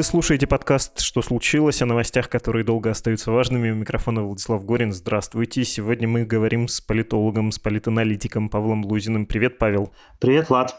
Вы слушаете подкаст «Что случилось?» о новостях, которые долго остаются важными. У микрофона Владислав Горин. Здравствуйте. Сегодня мы говорим с политологом, с политаналитиком Павлом Лузиным. Привет, Павел. Привет, Влад.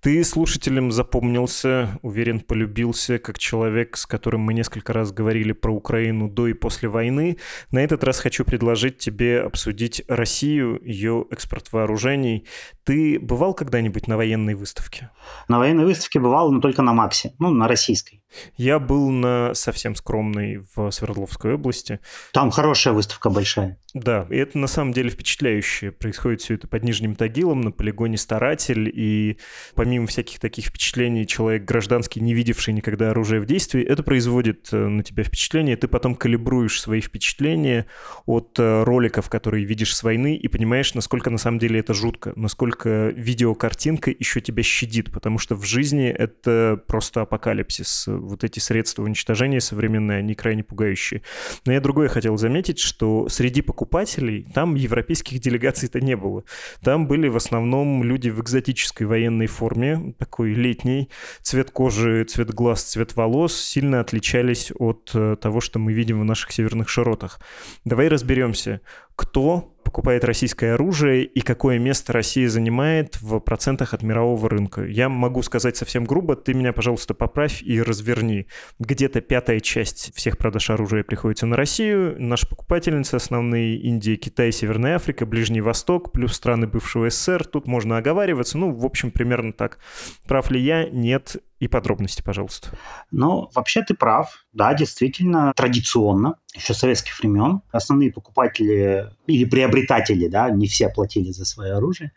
Ты слушателям запомнился, уверен, полюбился, как человек, с которым мы несколько раз говорили про Украину до и после войны. На этот раз хочу предложить тебе обсудить Россию, ее экспорт вооружений. Ты бывал когда-нибудь на военной выставке? На военной выставке бывал, но только на Максе, ну, на российской. Я был на совсем скромной в Свердловской области. Там хорошая выставка большая. Да, и это на самом деле впечатляюще. Происходит все это под Нижним Тагилом на полигоне «Старатель», и помимо всяких таких впечатлений, человек гражданский, не видевший никогда оружие в действии, это производит э, на тебя впечатление, ты потом калибруешь свои впечатления от э, роликов, которые видишь с войны, и понимаешь, насколько на самом деле это жутко, насколько видеокартинка еще тебя щадит, потому что в жизни это просто апокалипсис вот эти средства уничтожения современные, они крайне пугающие. Но я другое хотел заметить, что среди покупателей там европейских делегаций-то не было. Там были в основном люди в экзотической военной форме, такой летней. Цвет кожи, цвет глаз, цвет волос сильно отличались от э, того, что мы видим в наших северных широтах. Давай разберемся, кто покупает российское оружие и какое место Россия занимает в процентах от мирового рынка. Я могу сказать совсем грубо, ты меня, пожалуйста, поправь и разверни. Где-то пятая часть всех продаж оружия приходится на Россию. Наши покупательницы основные Индия, Китай, Северная Африка, Ближний Восток, плюс страны бывшего СССР. Тут можно оговариваться. Ну, в общем, примерно так. Прав ли я? Нет и подробности, пожалуйста. Ну, вообще ты прав. Да, действительно, традиционно, еще советских времен, основные покупатели или приобретатели, да, не все платили за свое оружие,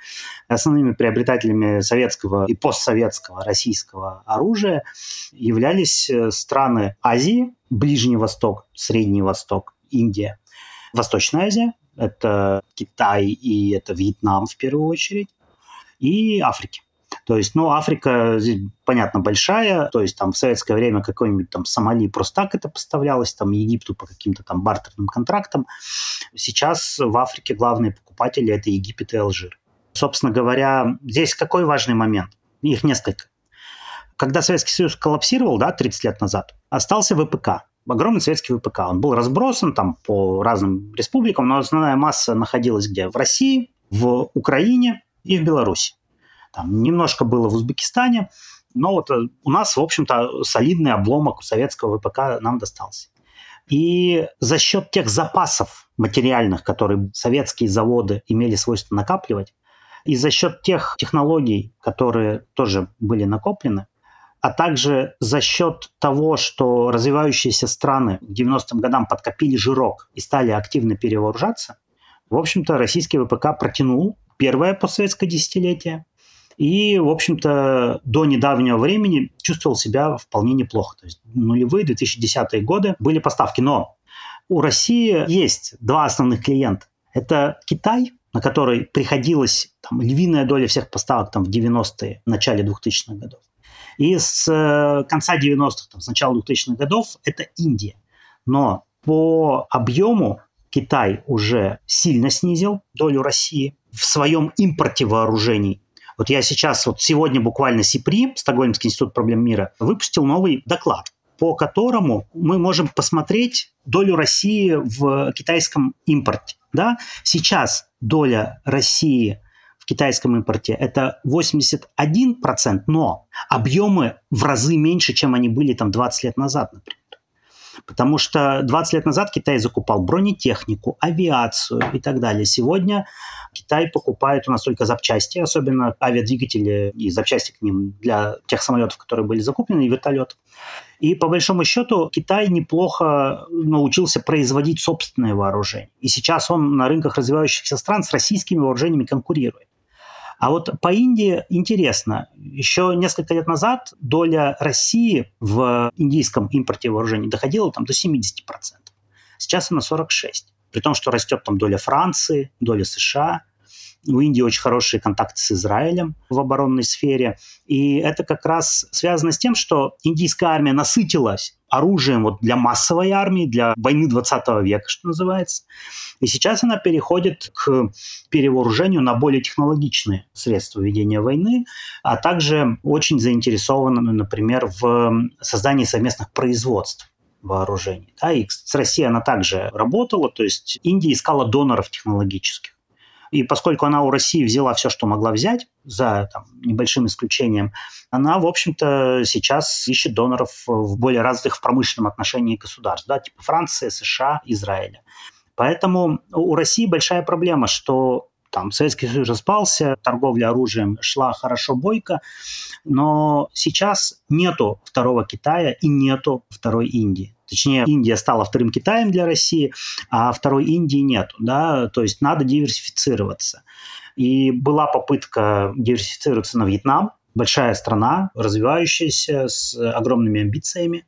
основными приобретателями советского и постсоветского российского оружия являлись э, страны Азии, Ближний Восток, Средний Восток, Индия, Восточная Азия, это Китай и это Вьетнам в первую очередь, и Африки. То есть, ну, Африка здесь, понятно, большая, то есть там в советское время какой-нибудь там Сомали просто так это поставлялось, там Египту по каким-то там бартерным контрактам. Сейчас в Африке главные покупатели – это Египет и Алжир. Собственно говоря, здесь какой важный момент? Их несколько. Когда Советский Союз коллапсировал, да, 30 лет назад, остался ВПК, огромный советский ВПК. Он был разбросан там по разным республикам, но основная масса находилась где? В России, в Украине и в Беларуси. Там немножко было в Узбекистане, но вот э, у нас, в общем-то, солидный обломок советского ВПК нам достался. И за счет тех запасов материальных, которые советские заводы имели свойство накапливать, и за счет тех технологий, которые тоже были накоплены, а также за счет того, что развивающиеся страны к 90-м годам подкопили жирок и стали активно перевооружаться, в общем-то, российский ВПК протянул первое постсоветское десятилетие, и, в общем-то, до недавнего времени чувствовал себя вполне неплохо. То есть нулевые 2010-е годы были поставки. Но у России есть два основных клиента. Это Китай, на который приходилась там, львиная доля всех поставок там, в 90-е, в начале 2000-х годов. И с э, конца 90-х, там, с начала 2000-х годов это Индия. Но по объему Китай уже сильно снизил долю России в своем импорте вооружений вот я сейчас, вот сегодня буквально СИПРИ, Стокгольмский институт проблем мира, выпустил новый доклад, по которому мы можем посмотреть долю России в китайском импорте. Да? Сейчас доля России в китайском импорте это 81%, но объемы в разы меньше, чем они были там 20 лет назад, например. Потому что 20 лет назад Китай закупал бронетехнику, авиацию и так далее. Сегодня Китай покупает у нас только запчасти, особенно авиадвигатели и запчасти к ним для тех самолетов, которые были закуплены, и вертолет. И по большому счету Китай неплохо научился производить собственное вооружение. И сейчас он на рынках развивающихся стран с российскими вооружениями конкурирует. А вот по Индии интересно. Еще несколько лет назад доля России в индийском импорте вооружений доходила там, до 70%. Сейчас она 46%. при том, что растет там доля Франции, доля США. У Индии очень хорошие контакты с Израилем в оборонной сфере. И это как раз связано с тем, что индийская армия насытилась оружием вот для массовой армии, для войны 20 века, что называется. И сейчас она переходит к перевооружению на более технологичные средства ведения войны, а также очень заинтересована, например, в создании совместных производств вооружений. Да, и с Россией она также работала, то есть Индия искала доноров технологических. И поскольку она у России взяла все, что могла взять, за там, небольшим исключением, она, в общем-то, сейчас ищет доноров в более развитых в промышленном отношении государств, да, типа Франции, США, Израиля. Поэтому у России большая проблема, что там Советский Союз распался, торговля оружием шла хорошо бойко, но сейчас нету второго Китая и нету второй Индии. Точнее, Индия стала вторым Китаем для России, а второй Индии нету. Да? То есть надо диверсифицироваться. И была попытка диверсифицироваться на Вьетнам, большая страна, развивающаяся, с огромными амбициями.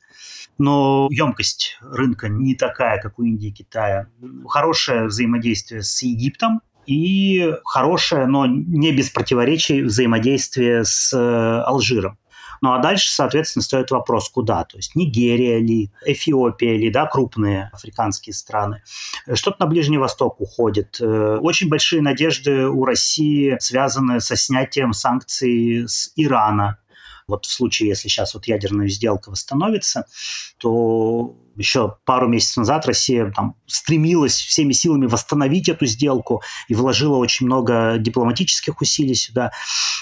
Но емкость рынка не такая, как у Индии и Китая. Хорошее взаимодействие с Египтом, и хорошее, но не без противоречий взаимодействие с э, Алжиром. Ну а дальше, соответственно, стоит вопрос, куда? То есть Нигерия ли, Эфиопия ли, да, крупные африканские страны. Что-то на Ближний Восток уходит. Э, очень большие надежды у России связаны со снятием санкций с Ирана. Вот в случае, если сейчас вот ядерная сделка восстановится, то еще пару месяцев назад Россия там, стремилась всеми силами восстановить эту сделку и вложила очень много дипломатических усилий сюда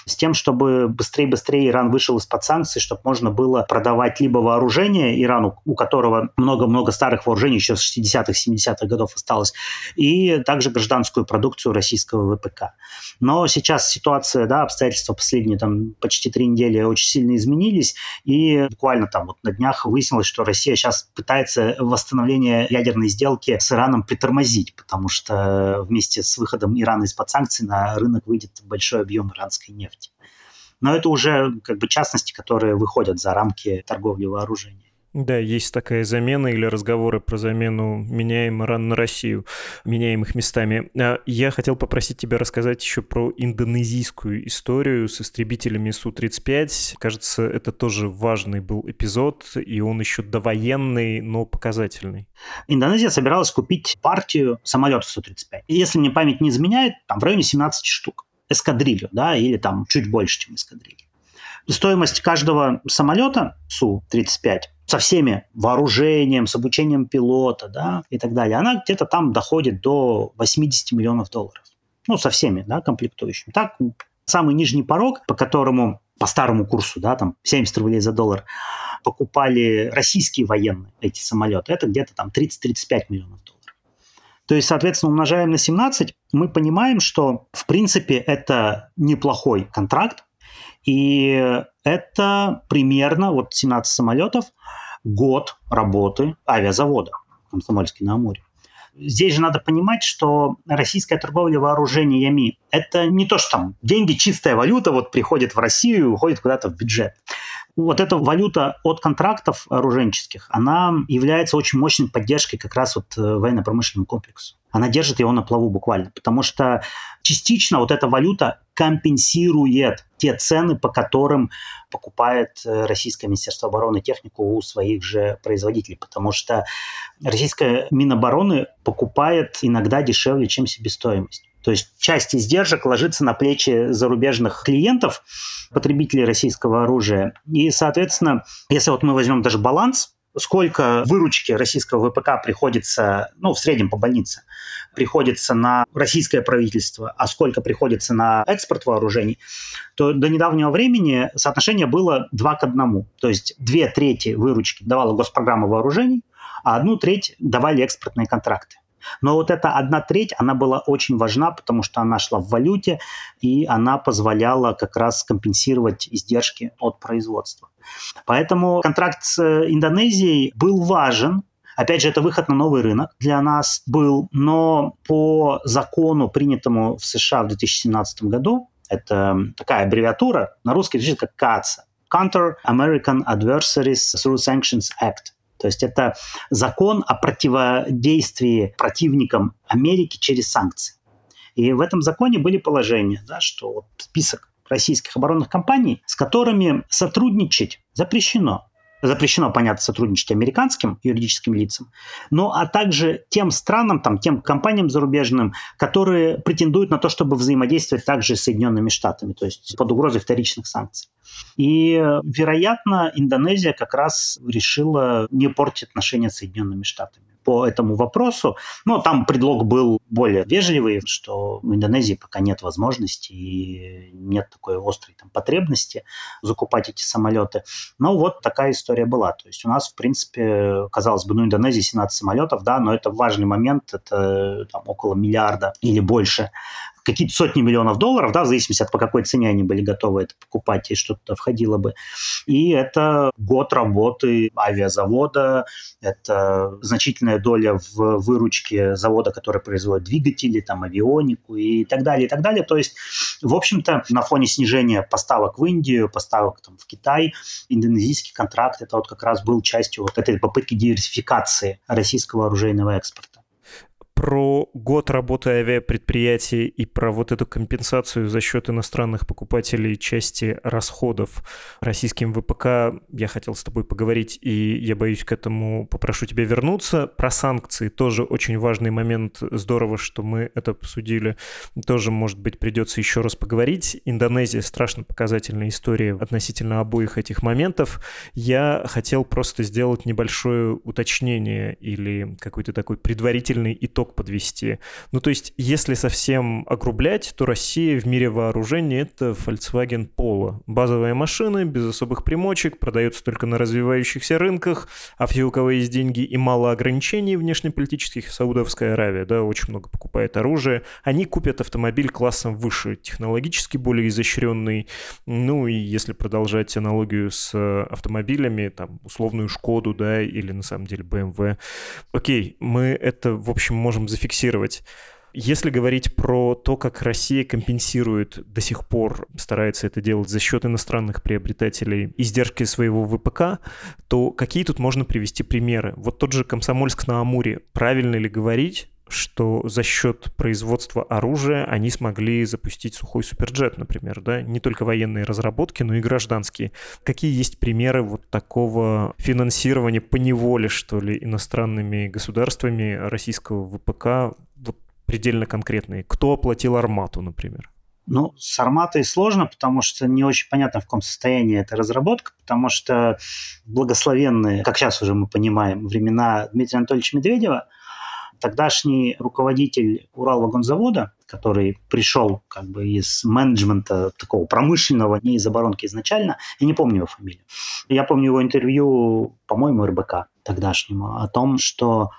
с тем, чтобы быстрее-быстрее Иран вышел из-под санкций, чтобы можно было продавать либо вооружение Ирану, у которого много-много старых вооружений еще с 60-х, 70-х годов осталось, и также гражданскую продукцию российского ВПК. Но сейчас ситуация, да, обстоятельства последние там почти три недели очень сильно изменились, и буквально там вот на днях выяснилось, что Россия сейчас пытается пытается восстановление ядерной сделки с Ираном притормозить, потому что вместе с выходом Ирана из-под санкций на рынок выйдет большой объем иранской нефти. Но это уже как бы частности, которые выходят за рамки торговли вооружениями. Да, есть такая замена или разговоры про замену меняем Иран на Россию, меняем их местами. А, я хотел попросить тебя рассказать еще про индонезийскую историю с истребителями Су-35. Кажется, это тоже важный был эпизод, и он еще довоенный, но показательный. Индонезия собиралась купить партию самолетов Су-35. И если мне память не изменяет, там в районе 17 штук. Эскадрилью, да, или там чуть больше, чем эскадрилью. Стоимость каждого самолета Су-35 со всеми вооружением, с обучением пилота да, и так далее, она где-то там доходит до 80 миллионов долларов. Ну, со всеми да, комплектующими. Так, самый нижний порог, по которому по старому курсу, да, там 70 рублей за доллар, покупали российские военные эти самолеты, это где-то там 30-35 миллионов долларов. То есть, соответственно, умножаем на 17, мы понимаем, что, в принципе, это неплохой контракт, и это примерно, вот 17 самолетов, год работы авиазавода Комсомольский на Амуре. Здесь же надо понимать, что российская торговля вооружениями – это не то, что там деньги, чистая валюта вот приходит в Россию и уходит куда-то в бюджет. Вот эта валюта от контрактов оруженческих, она является очень мощной поддержкой как раз вот э, военно-промышленному комплексу она держит его на плаву буквально, потому что частично вот эта валюта компенсирует те цены, по которым покупает э, Российское Министерство обороны технику у своих же производителей, потому что российская Минобороны покупает иногда дешевле, чем себестоимость. То есть часть издержек ложится на плечи зарубежных клиентов, потребителей российского оружия. И, соответственно, если вот мы возьмем даже баланс сколько выручки российского ВПК приходится, ну, в среднем по больнице, приходится на российское правительство, а сколько приходится на экспорт вооружений, то до недавнего времени соотношение было 2 к 1. То есть две трети выручки давала госпрограмма вооружений, а одну треть давали экспортные контракты. Но вот эта одна треть, она была очень важна, потому что она шла в валюте, и она позволяла как раз компенсировать издержки от производства. Поэтому контракт с Индонезией был важен, Опять же, это выход на новый рынок для нас был, но по закону, принятому в США в 2017 году, это такая аббревиатура, на русский звучит как КАЦА, Counter American Adversaries Through Sanctions Act. То есть это закон о противодействии противникам Америки через санкции. И в этом законе были положения, да, что вот список российских оборонных компаний, с которыми сотрудничать запрещено запрещено, понятно, сотрудничать американским юридическим лицам, но а также тем странам, там, тем компаниям зарубежным, которые претендуют на то, чтобы взаимодействовать также с Соединенными Штатами, то есть под угрозой вторичных санкций. И, вероятно, Индонезия как раз решила не портить отношения с Соединенными Штатами по этому вопросу. Но там предлог был более вежливый, что в Индонезии пока нет возможности и нет такой острой там, потребности закупать эти самолеты. Но вот такая история была. То есть у нас, в принципе, казалось бы, ну, Индонезия 17 самолетов, да, но это важный момент, это там около миллиарда или больше какие-то сотни миллионов долларов, да, в зависимости от по какой цене они были готовы это покупать и что туда входило бы. И это год работы авиазавода, это значительная доля в выручке завода, который производит двигатели, там, авионику и так далее, и так далее. То есть, в общем-то, на фоне снижения поставок в Индию, поставок там, в Китай, индонезийский контракт, это вот как раз был частью вот этой попытки диверсификации российского оружейного экспорта про год работы авиапредприятий и про вот эту компенсацию за счет иностранных покупателей части расходов российским ВПК я хотел с тобой поговорить, и я боюсь к этому попрошу тебя вернуться. Про санкции тоже очень важный момент. Здорово, что мы это обсудили. Тоже, может быть, придется еще раз поговорить. Индонезия страшно показательная история относительно обоих этих моментов. Я хотел просто сделать небольшое уточнение или какой-то такой предварительный итог итог подвести. Ну, то есть, если совсем огрублять, то Россия в мире вооружений — это Volkswagen Polo. Базовая машина, без особых примочек, продается только на развивающихся рынках, а все, у кого есть деньги и мало ограничений внешнеполитических, Саудовская Аравия, да, очень много покупает оружие, они купят автомобиль классом выше, технологически более изощренный, ну и если продолжать аналогию с автомобилями, там, условную Шкоду, да, или на самом деле BMW. Окей, мы это, в общем, можем можем зафиксировать. Если говорить про то, как Россия компенсирует до сих пор, старается это делать за счет иностранных приобретателей издержки своего ВПК, то какие тут можно привести примеры? Вот тот же Комсомольск на Амуре. Правильно ли говорить, что за счет производства оружия они смогли запустить сухой суперджет, например, да, не только военные разработки, но и гражданские. Какие есть примеры вот такого финансирования по неволе, что ли, иностранными государствами российского ВПК, вот предельно конкретные? Кто оплатил армату, например? Ну, с арматой сложно, потому что не очень понятно, в каком состоянии эта разработка, потому что благословенные, как сейчас уже мы понимаем, времена Дмитрия Анатольевича Медведева – тогдашний руководитель Уралвагонзавода, который пришел как бы из менеджмента такого промышленного, не из оборонки изначально, я не помню его фамилию. Я помню его интервью, по-моему, РБК тогдашнему, о том, что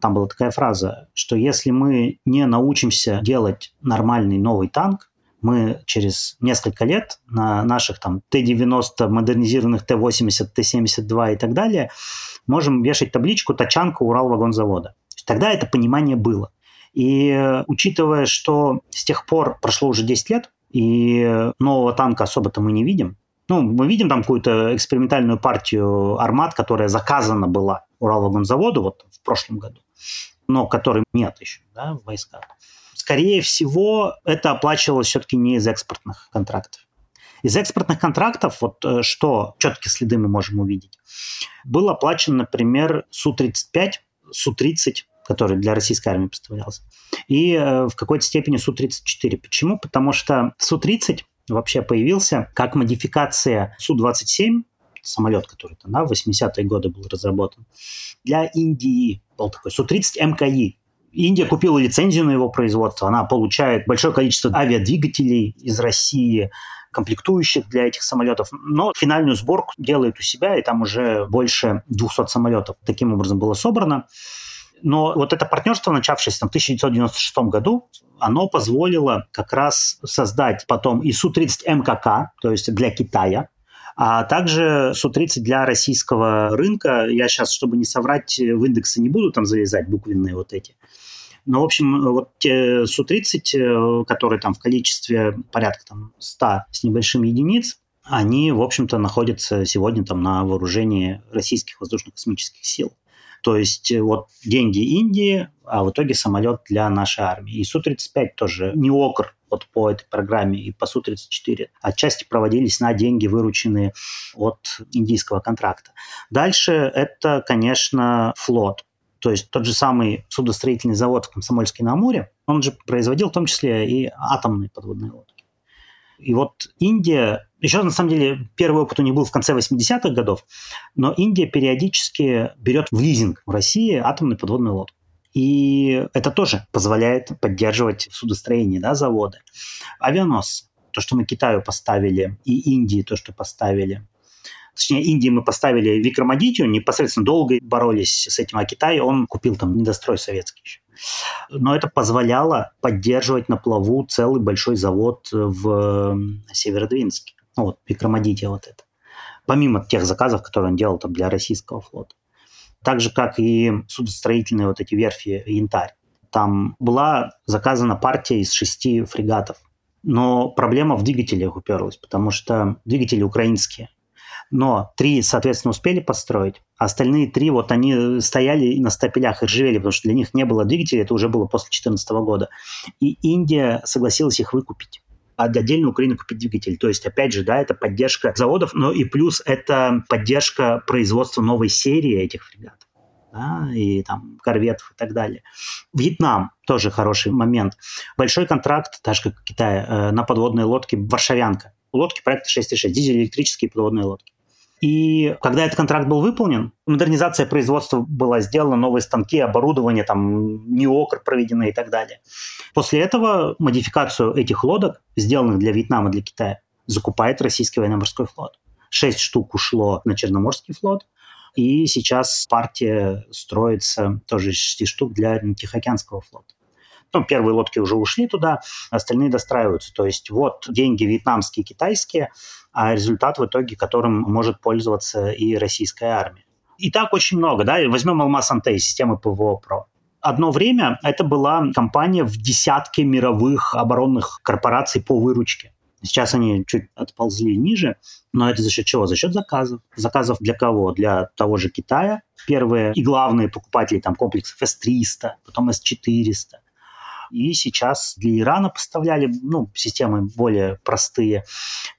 там была такая фраза, что если мы не научимся делать нормальный новый танк, мы через несколько лет на наших там Т-90, модернизированных Т-80, Т-72 и так далее можем вешать табличку «Тачанка Уралвагонзавода». Тогда это понимание было. И учитывая, что с тех пор прошло уже 10 лет, и нового танка особо-то мы не видим, ну, мы видим там какую-то экспериментальную партию армат, которая заказана была Уралвагонзаводу вот в прошлом году, но которой нет еще да, в войсках. Скорее всего, это оплачивалось все-таки не из экспортных контрактов. Из экспортных контрактов, вот э, что четкие следы мы можем увидеть, был оплачен, например, Су-35, Су-30 который для российской армии поставлялся, и э, в какой-то степени Су-34. Почему? Потому что Су-30 вообще появился как модификация Су-27, самолет, который там, да, в 80-е годы был разработан, для Индии. Был такой Су-30 МКИ. Индия купила лицензию на его производство, она получает большое количество авиадвигателей из России, комплектующих для этих самолетов, но финальную сборку делает у себя, и там уже больше 200 самолетов таким образом было собрано. Но вот это партнерство, начавшееся в 1996 году, оно позволило как раз создать потом и Су-30 МКК, то есть для Китая, а также Су-30 для российского рынка. Я сейчас, чтобы не соврать, в индексы не буду там залезать, буквенные вот эти. Но, в общем, вот те Су-30, э, которые там в количестве порядка там, 100 с небольшим единиц, они, в общем-то, находятся сегодня там на вооружении российских воздушно-космических сил. То есть э, вот деньги Индии, а в итоге самолет для нашей армии. И Су-35 тоже не окр вот по этой программе и по Су-34 отчасти проводились на деньги, вырученные от индийского контракта. Дальше это, конечно, флот. То есть тот же самый судостроительный завод в Комсомольске-на-Амуре, он же производил в том числе и атомные подводные лодки. И вот Индия, еще на самом деле первый опыт у них был в конце 80-х годов, но Индия периодически берет в лизинг в России атомные подводные лодки. И это тоже позволяет поддерживать судостроение да, заводы. Авианос, то, что мы Китаю поставили, и Индии то, что поставили. Точнее, Индии мы поставили Викрамадитию, непосредственно долго боролись с этим, а Китай, он купил там недострой советский еще. Но это позволяло поддерживать на плаву целый большой завод в Северодвинске. Ну вот, Викрамадития вот это. Помимо тех заказов, которые он делал там для российского флота так же, как и судостроительные вот эти верфи «Янтарь». Там была заказана партия из шести фрегатов. Но проблема в двигателях уперлась, потому что двигатели украинские. Но три, соответственно, успели построить, а остальные три, вот они стояли на стапелях и ржавели, потому что для них не было двигателей, это уже было после 2014 года. И Индия согласилась их выкупить а отдельно Украина купить двигатель. То есть, опять же, да, это поддержка заводов, но и плюс это поддержка производства новой серии этих фрегатов. Да, и там корветов и так далее. Вьетнам тоже хороший момент. Большой контракт, так же как Китай, э, на подводные лодки «Варшавянка». Лодки проекта 6.6, дизель-электрические подводные лодки. И когда этот контракт был выполнен, модернизация производства была сделана, новые станки, оборудование, там, неокр проведены и так далее. После этого модификацию этих лодок, сделанных для Вьетнама, для Китая, закупает российский военно-морской флот. Шесть штук ушло на Черноморский флот, и сейчас партия строится тоже из шести штук для Тихоокеанского флота. Ну, первые лодки уже ушли туда, остальные достраиваются. То есть вот деньги вьетнамские, китайские, а результат в итоге, которым может пользоваться и российская армия. И так очень много, да, возьмем Алмаз Антей, системы ПВО ПРО. Одно время это была компания в десятке мировых оборонных корпораций по выручке. Сейчас они чуть отползли ниже, но это за счет чего? За счет заказов. Заказов для кого? Для того же Китая. Первые и главные покупатели там комплексов S-300, потом S-400. И сейчас для Ирана поставляли, ну, системы более простые.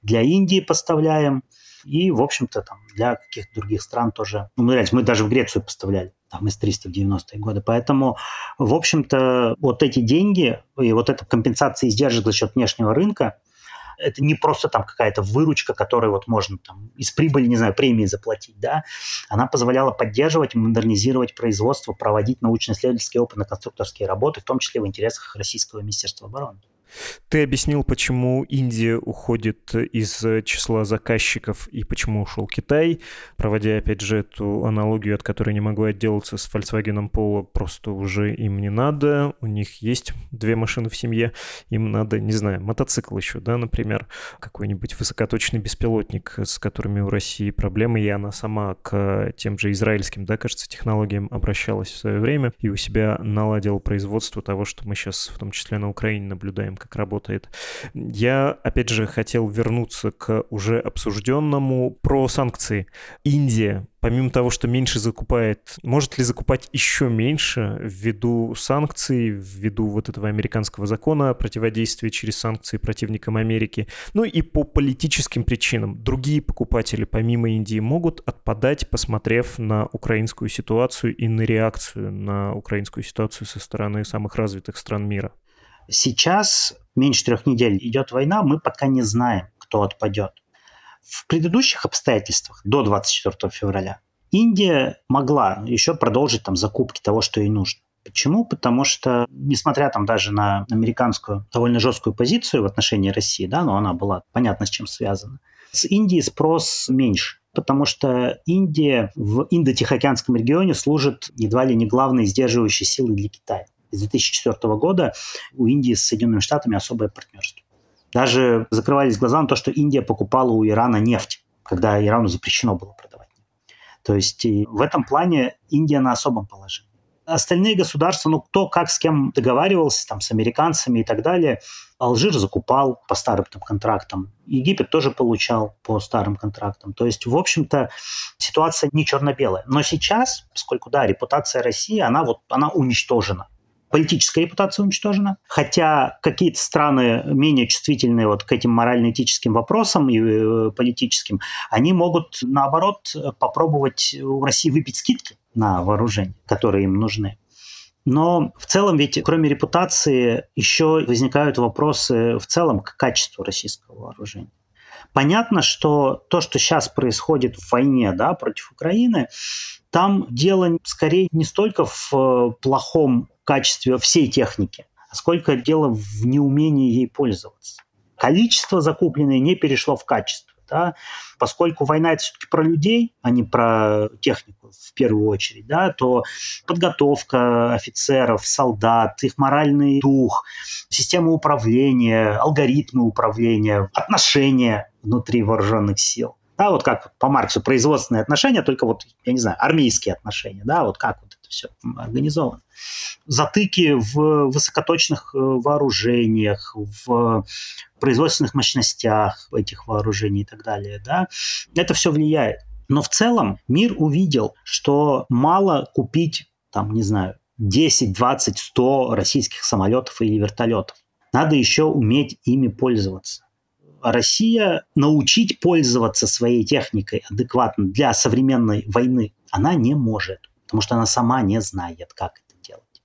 Для Индии поставляем. И, в общем-то, там для каких-то других стран тоже умудрялись. Мы даже в Грецию поставляли там из 300 в 90-е годы. Поэтому, в общем-то, вот эти деньги и вот эта компенсация издержек за счет внешнего рынка, это не просто там какая-то выручка, которую вот можно там из прибыли, не знаю, премии заплатить, да, она позволяла поддерживать, модернизировать производство, проводить научно-исследовательские опытно-конструкторские работы, в том числе в интересах Российского Министерства обороны. Ты объяснил, почему Индия уходит из числа заказчиков и почему ушел Китай, проводя, опять же, эту аналогию, от которой не могу отделаться с Volkswagen Polo, просто уже им не надо, у них есть две машины в семье, им надо, не знаю, мотоцикл еще, да, например, какой-нибудь высокоточный беспилотник, с которыми у России проблемы, и она сама к тем же израильским, да, кажется, технологиям обращалась в свое время и у себя наладила производство того, что мы сейчас в том числе на Украине наблюдаем, как работает. Я, опять же, хотел вернуться к уже обсужденному про санкции. Индия, помимо того, что меньше закупает, может ли закупать еще меньше ввиду санкций, ввиду вот этого американского закона о противодействии через санкции противникам Америки, ну и по политическим причинам. Другие покупатели, помимо Индии, могут отпадать, посмотрев на украинскую ситуацию и на реакцию на украинскую ситуацию со стороны самых развитых стран мира. Сейчас меньше трех недель идет война, мы пока не знаем, кто отпадет. В предыдущих обстоятельствах, до 24 февраля, Индия могла еще продолжить там закупки того, что ей нужно. Почему? Потому что, несмотря там даже на американскую довольно жесткую позицию в отношении России, да, но она была понятно с чем связана, с Индии спрос меньше потому что Индия в Индо-Тихоокеанском регионе служит едва ли не главной сдерживающей силой для Китая с 2004 года у Индии с Соединенными Штатами особое партнерство. Даже закрывались глаза на то, что Индия покупала у Ирана нефть, когда Ирану запрещено было продавать. То есть в этом плане Индия на особом положении. Остальные государства, ну, кто как с кем договаривался, там, с американцами и так далее, Алжир закупал по старым там, контрактам. Египет тоже получал по старым контрактам. То есть, в общем-то, ситуация не черно-белая. Но сейчас, поскольку, да, репутация России, она вот, она уничтожена политическая репутация уничтожена. Хотя какие-то страны менее чувствительные вот к этим морально-этическим вопросам и э, политическим, они могут, наоборот, попробовать у России выпить скидки на вооружение, которые им нужны. Но в целом ведь кроме репутации еще возникают вопросы в целом к качеству российского вооружения. Понятно, что то, что сейчас происходит в войне да, против Украины, там дело скорее не столько в э, плохом качестве всей техники, а сколько дело в неумении ей пользоваться. Количество закупленное не перешло в качество. Да? Поскольку война это все-таки про людей, а не про технику в первую очередь, да, то подготовка офицеров, солдат, их моральный дух, система управления, алгоритмы управления, отношения внутри вооруженных сил. Да, вот как по Марксу производственные отношения, только вот, я не знаю, армейские отношения, да, вот как вот все организовано. Затыки в высокоточных э, вооружениях, в производственных мощностях этих вооружений и так далее, да, это все влияет. Но в целом мир увидел, что мало купить, там, не знаю, 10, 20, 100 российских самолетов или вертолетов. Надо еще уметь ими пользоваться. Россия научить пользоваться своей техникой адекватно для современной войны она не может, потому что она сама не знает, как это делать.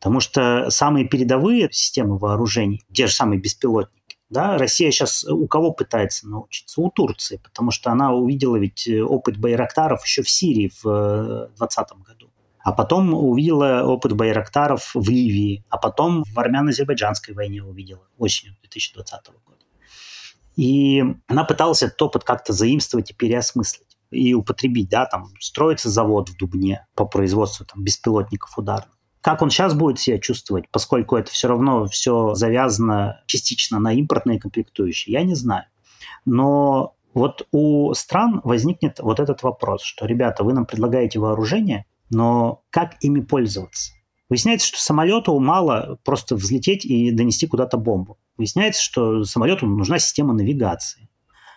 Потому что самые передовые системы вооружений, те же самые беспилотники, да, Россия сейчас у кого пытается научиться? У Турции, потому что она увидела ведь э, опыт Байрактаров еще в Сирии в 2020 э, году. А потом увидела опыт Байрактаров в Ливии, а потом в армяно-азербайджанской войне увидела осенью 2020 года. И она пыталась этот опыт как-то заимствовать и переосмыслить и употребить, да, там строится завод в Дубне по производству там, беспилотников ударных. Как он сейчас будет себя чувствовать, поскольку это все равно все завязано частично на импортные комплектующие, я не знаю. Но вот у стран возникнет вот этот вопрос, что, ребята, вы нам предлагаете вооружение, но как ими пользоваться? Выясняется, что самолету мало просто взлететь и донести куда-то бомбу. Выясняется, что самолету нужна система навигации.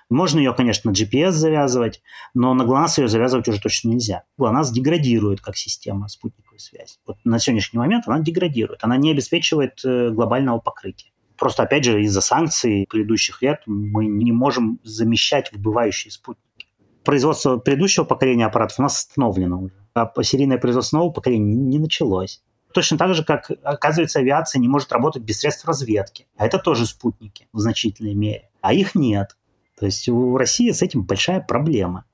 Можно ее, конечно, на GPS завязывать, но на ГЛОНАСС ее завязывать уже точно нельзя. ГЛОНАСС деградирует как система спутниковой связи. Вот на сегодняшний момент она деградирует. Она не обеспечивает э, глобального покрытия. Просто, опять же, из-за санкций предыдущих лет мы не можем замещать выбывающие спутники. Производство предыдущего поколения аппаратов у нас остановлено уже, а серийное производство нового поколения не началось. Точно так же, как, оказывается, авиация не может работать без средств разведки. А это тоже спутники в значительной мере. А их нет. То есть у России с этим большая проблема.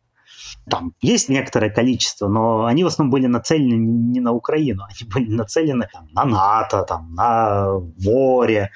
Там есть некоторое количество, но они в основном были нацелены не на Украину, они были нацелены там, на НАТО, там, на море,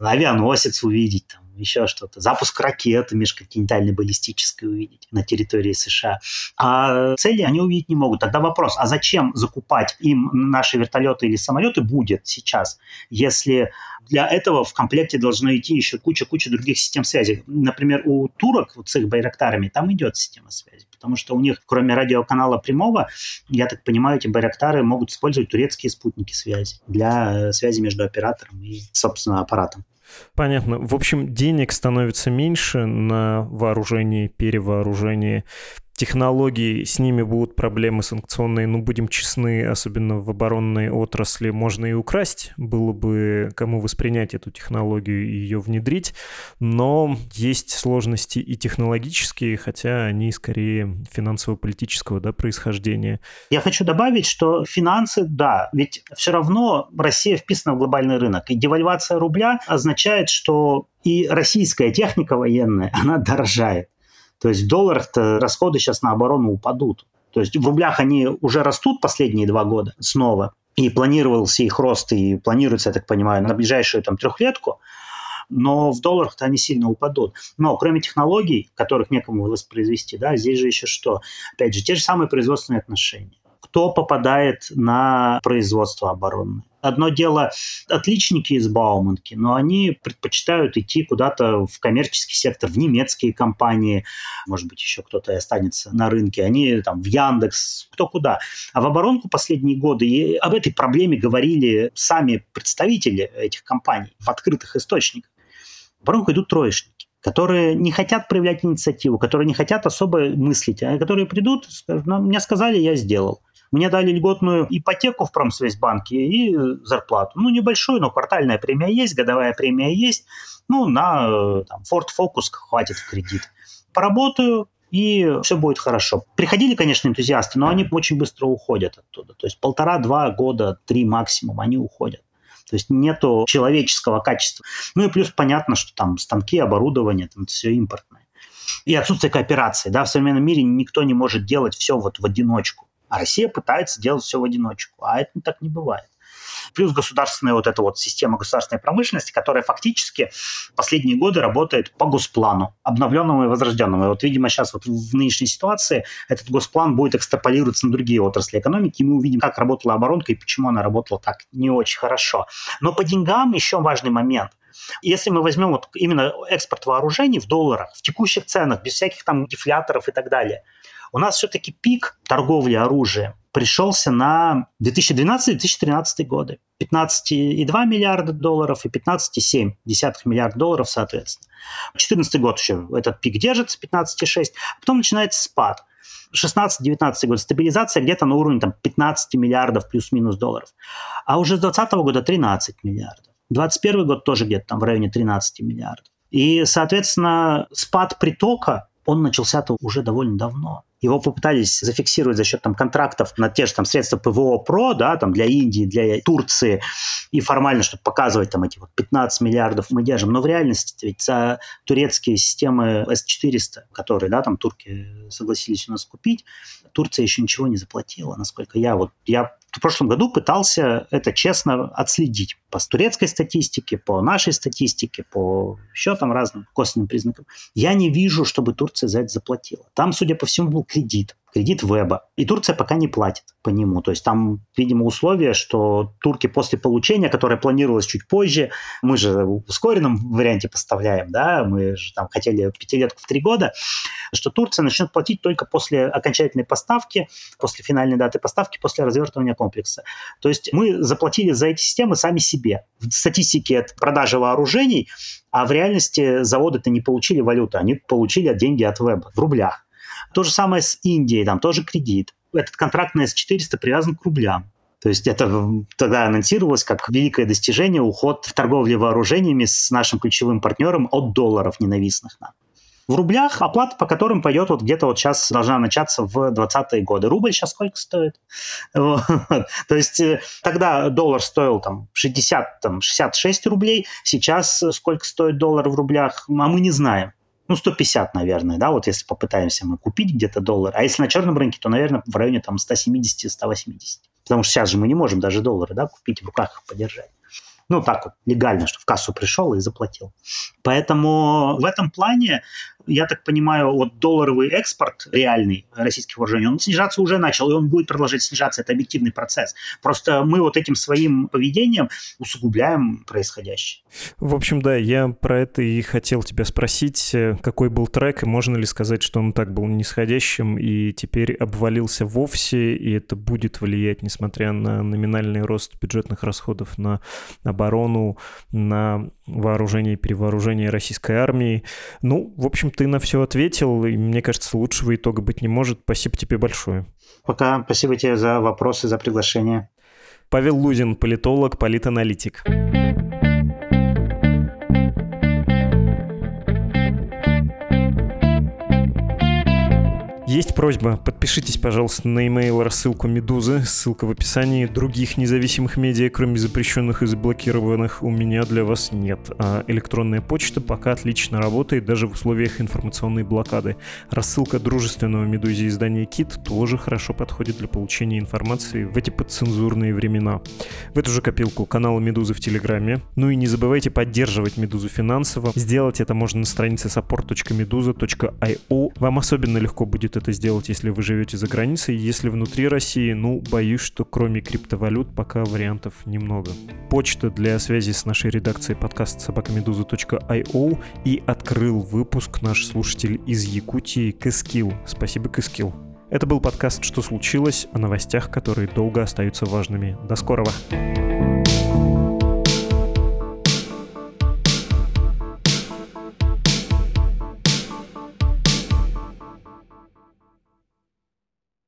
на авианосец увидеть, там, еще что-то. Запуск ракеты межконтинентальной баллистической увидеть на территории США. А цели они увидеть не могут. Тогда вопрос, а зачем закупать им наши вертолеты или самолеты будет сейчас, если для этого в комплекте должно идти еще куча-куча других систем связи. Например, у турок вот с их байрактарами там идет система связи, потому что у них, кроме радиоканала прямого, я так понимаю, эти байрактары могут использовать турецкие спутники связи для связи между оператором и, собственно, аппаратом. Понятно. В общем, денег становится меньше на вооружение, перевооружение технологии, с ними будут проблемы санкционные, ну, будем честны, особенно в оборонной отрасли, можно и украсть, было бы кому воспринять эту технологию и ее внедрить, но есть сложности и технологические, хотя они скорее финансово-политического да, происхождения. Я хочу добавить, что финансы, да, ведь все равно Россия вписана в глобальный рынок, и девальвация рубля означает, что и российская техника военная, она дорожает. То есть в долларах-то расходы сейчас на оборону упадут. То есть в рублях они уже растут последние два года снова, и планировался их рост, и планируется, я так понимаю, на ближайшую там трехлетку, но в долларах-то они сильно упадут. Но кроме технологий, которых некому воспроизвести, да, здесь же еще что? Опять же, те же самые производственные отношения. Кто попадает на производство оборонное? Одно дело отличники из Бауманки, но они предпочитают идти куда-то в коммерческий сектор, в немецкие компании, может быть, еще кто-то и останется на рынке, они там в Яндекс, кто куда. А в оборонку последние годы и об этой проблеме говорили сами представители этих компаний в открытых источниках. В оборонку идут троечники которые не хотят проявлять инициативу, которые не хотят особо мыслить, а которые придут и скажут, ну, мне сказали, я сделал. Мне дали льготную ипотеку в Промсвязьбанке и зарплату. Ну, небольшую, но квартальная премия есть, годовая премия есть. Ну, на там, Ford Focus хватит в кредит. Поработаю, и все будет хорошо. Приходили, конечно, энтузиасты, но они очень быстро уходят оттуда. То есть полтора-два года, три максимум, они уходят. То есть нету человеческого качества. Ну и плюс понятно, что там станки, оборудование, там все импортное. И отсутствие кооперации. Да, в современном мире никто не может делать все вот в одиночку. А Россия пытается делать все в одиночку. А это так не бывает. Плюс государственная вот эта вот система государственной промышленности, которая фактически последние годы работает по госплану, обновленному и возрожденному. И вот, видимо, сейчас вот в нынешней ситуации этот госплан будет экстраполироваться на другие отрасли экономики, и мы увидим, как работала оборонка и почему она работала так не очень хорошо. Но по деньгам еще важный момент. Если мы возьмем вот именно экспорт вооружений в долларах, в текущих ценах, без всяких там дефляторов и так далее – у нас все-таки пик торговли оружием пришелся на 2012-2013 годы. 15,2 миллиарда долларов и 15,7 миллиарда долларов, соответственно. 2014 год еще этот пик держится, 15,6, а потом начинается спад. 16-19 год стабилизация где-то на уровне там, 15 миллиардов плюс-минус долларов. А уже с 2020 года 13 миллиардов. 2021 год тоже где-то там в районе 13 миллиардов. И, соответственно, спад притока, он начался-то уже довольно давно. Его попытались зафиксировать за счет там, контрактов на те же там, средства ПВО ПРО, да, там, для Индии, для Турции, и формально, чтобы показывать там, эти вот 15 миллиардов мы держим. Но в реальности ведь за турецкие системы С-400, которые да, там, турки согласились у нас купить, Турция еще ничего не заплатила, насколько я вот я в прошлом году пытался это честно отследить по турецкой статистике, по нашей статистике, по еще там разным косвенным признакам. Я не вижу, чтобы Турция за это заплатила. Там, судя по всему, был кредит кредит веба. И Турция пока не платит по нему. То есть там, видимо, условие, что турки после получения, которое планировалось чуть позже, мы же в ускоренном варианте поставляем, да, мы же там хотели пятилетку в три года, что Турция начнет платить только после окончательной поставки, после финальной даты поставки, после развертывания комплекса. То есть мы заплатили за эти системы сами себе. В статистике это продажи вооружений, а в реальности заводы-то не получили валюту, они получили деньги от веба в рублях. То же самое с Индией, там тоже кредит. Этот контракт на S400 привязан к рублям. То есть это тогда анонсировалось как великое достижение уход в торговле вооружениями с нашим ключевым партнером от долларов ненавистных нам. В рублях оплата по которым пойдет вот где-то вот сейчас должна начаться в 20-е годы. Рубль сейчас сколько стоит? То есть э, тогда доллар стоил там 60, там 66 рублей, сейчас сколько стоит доллар в рублях, а мы не знаем ну, 150, наверное, да, вот если попытаемся мы купить где-то доллар. А если на черном рынке, то, наверное, в районе там 170-180. Потому что сейчас же мы не можем даже доллары, да, купить в руках и подержать. Ну, так вот, легально, что в кассу пришел и заплатил. Поэтому в этом плане я так понимаю, вот долларовый экспорт реальный российских вооружений, он снижаться уже начал, и он будет продолжать снижаться. Это объективный процесс. Просто мы вот этим своим поведением усугубляем происходящее. В общем, да, я про это и хотел тебя спросить, какой был трек, и можно ли сказать, что он так был нисходящим и теперь обвалился вовсе, и это будет влиять, несмотря на номинальный рост бюджетных расходов на оборону, на вооружение и перевооружение российской армии. Ну, в общем, ты на все ответил, и мне кажется, лучшего итога быть не может. Спасибо тебе большое. Пока. Спасибо тебе за вопросы, за приглашение. Павел Лузин, политолог, политаналитик. Есть просьба, подпишитесь, пожалуйста, на email рассылку Медузы, ссылка в описании. Других независимых медиа, кроме запрещенных и заблокированных, у меня для вас нет. А электронная почта пока отлично работает, даже в условиях информационной блокады. Рассылка дружественного Медузе издания Кит тоже хорошо подходит для получения информации в эти подцензурные времена. В эту же копилку канал Медузы в Телеграме. Ну и не забывайте поддерживать Медузу финансово. Сделать это можно на странице support.meduza.io. Вам особенно легко будет это это сделать, если вы живете за границей. Если внутри России, ну, боюсь, что кроме криптовалют пока вариантов немного. Почта для связи с нашей редакцией подкаст собакамедуза.io и открыл выпуск наш слушатель из Якутии Кэскил. Спасибо, Кэскил. Это был подкаст «Что случилось?» о новостях, которые долго остаются важными. До скорого! thank